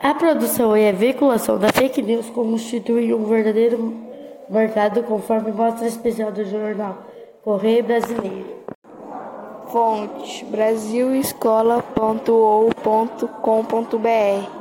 A produção e a veiculação da fake news constituem um verdadeiro mercado, conforme mostra especial do jornal Correio Brasileiro. Fonte: brasilescola.ou.com.br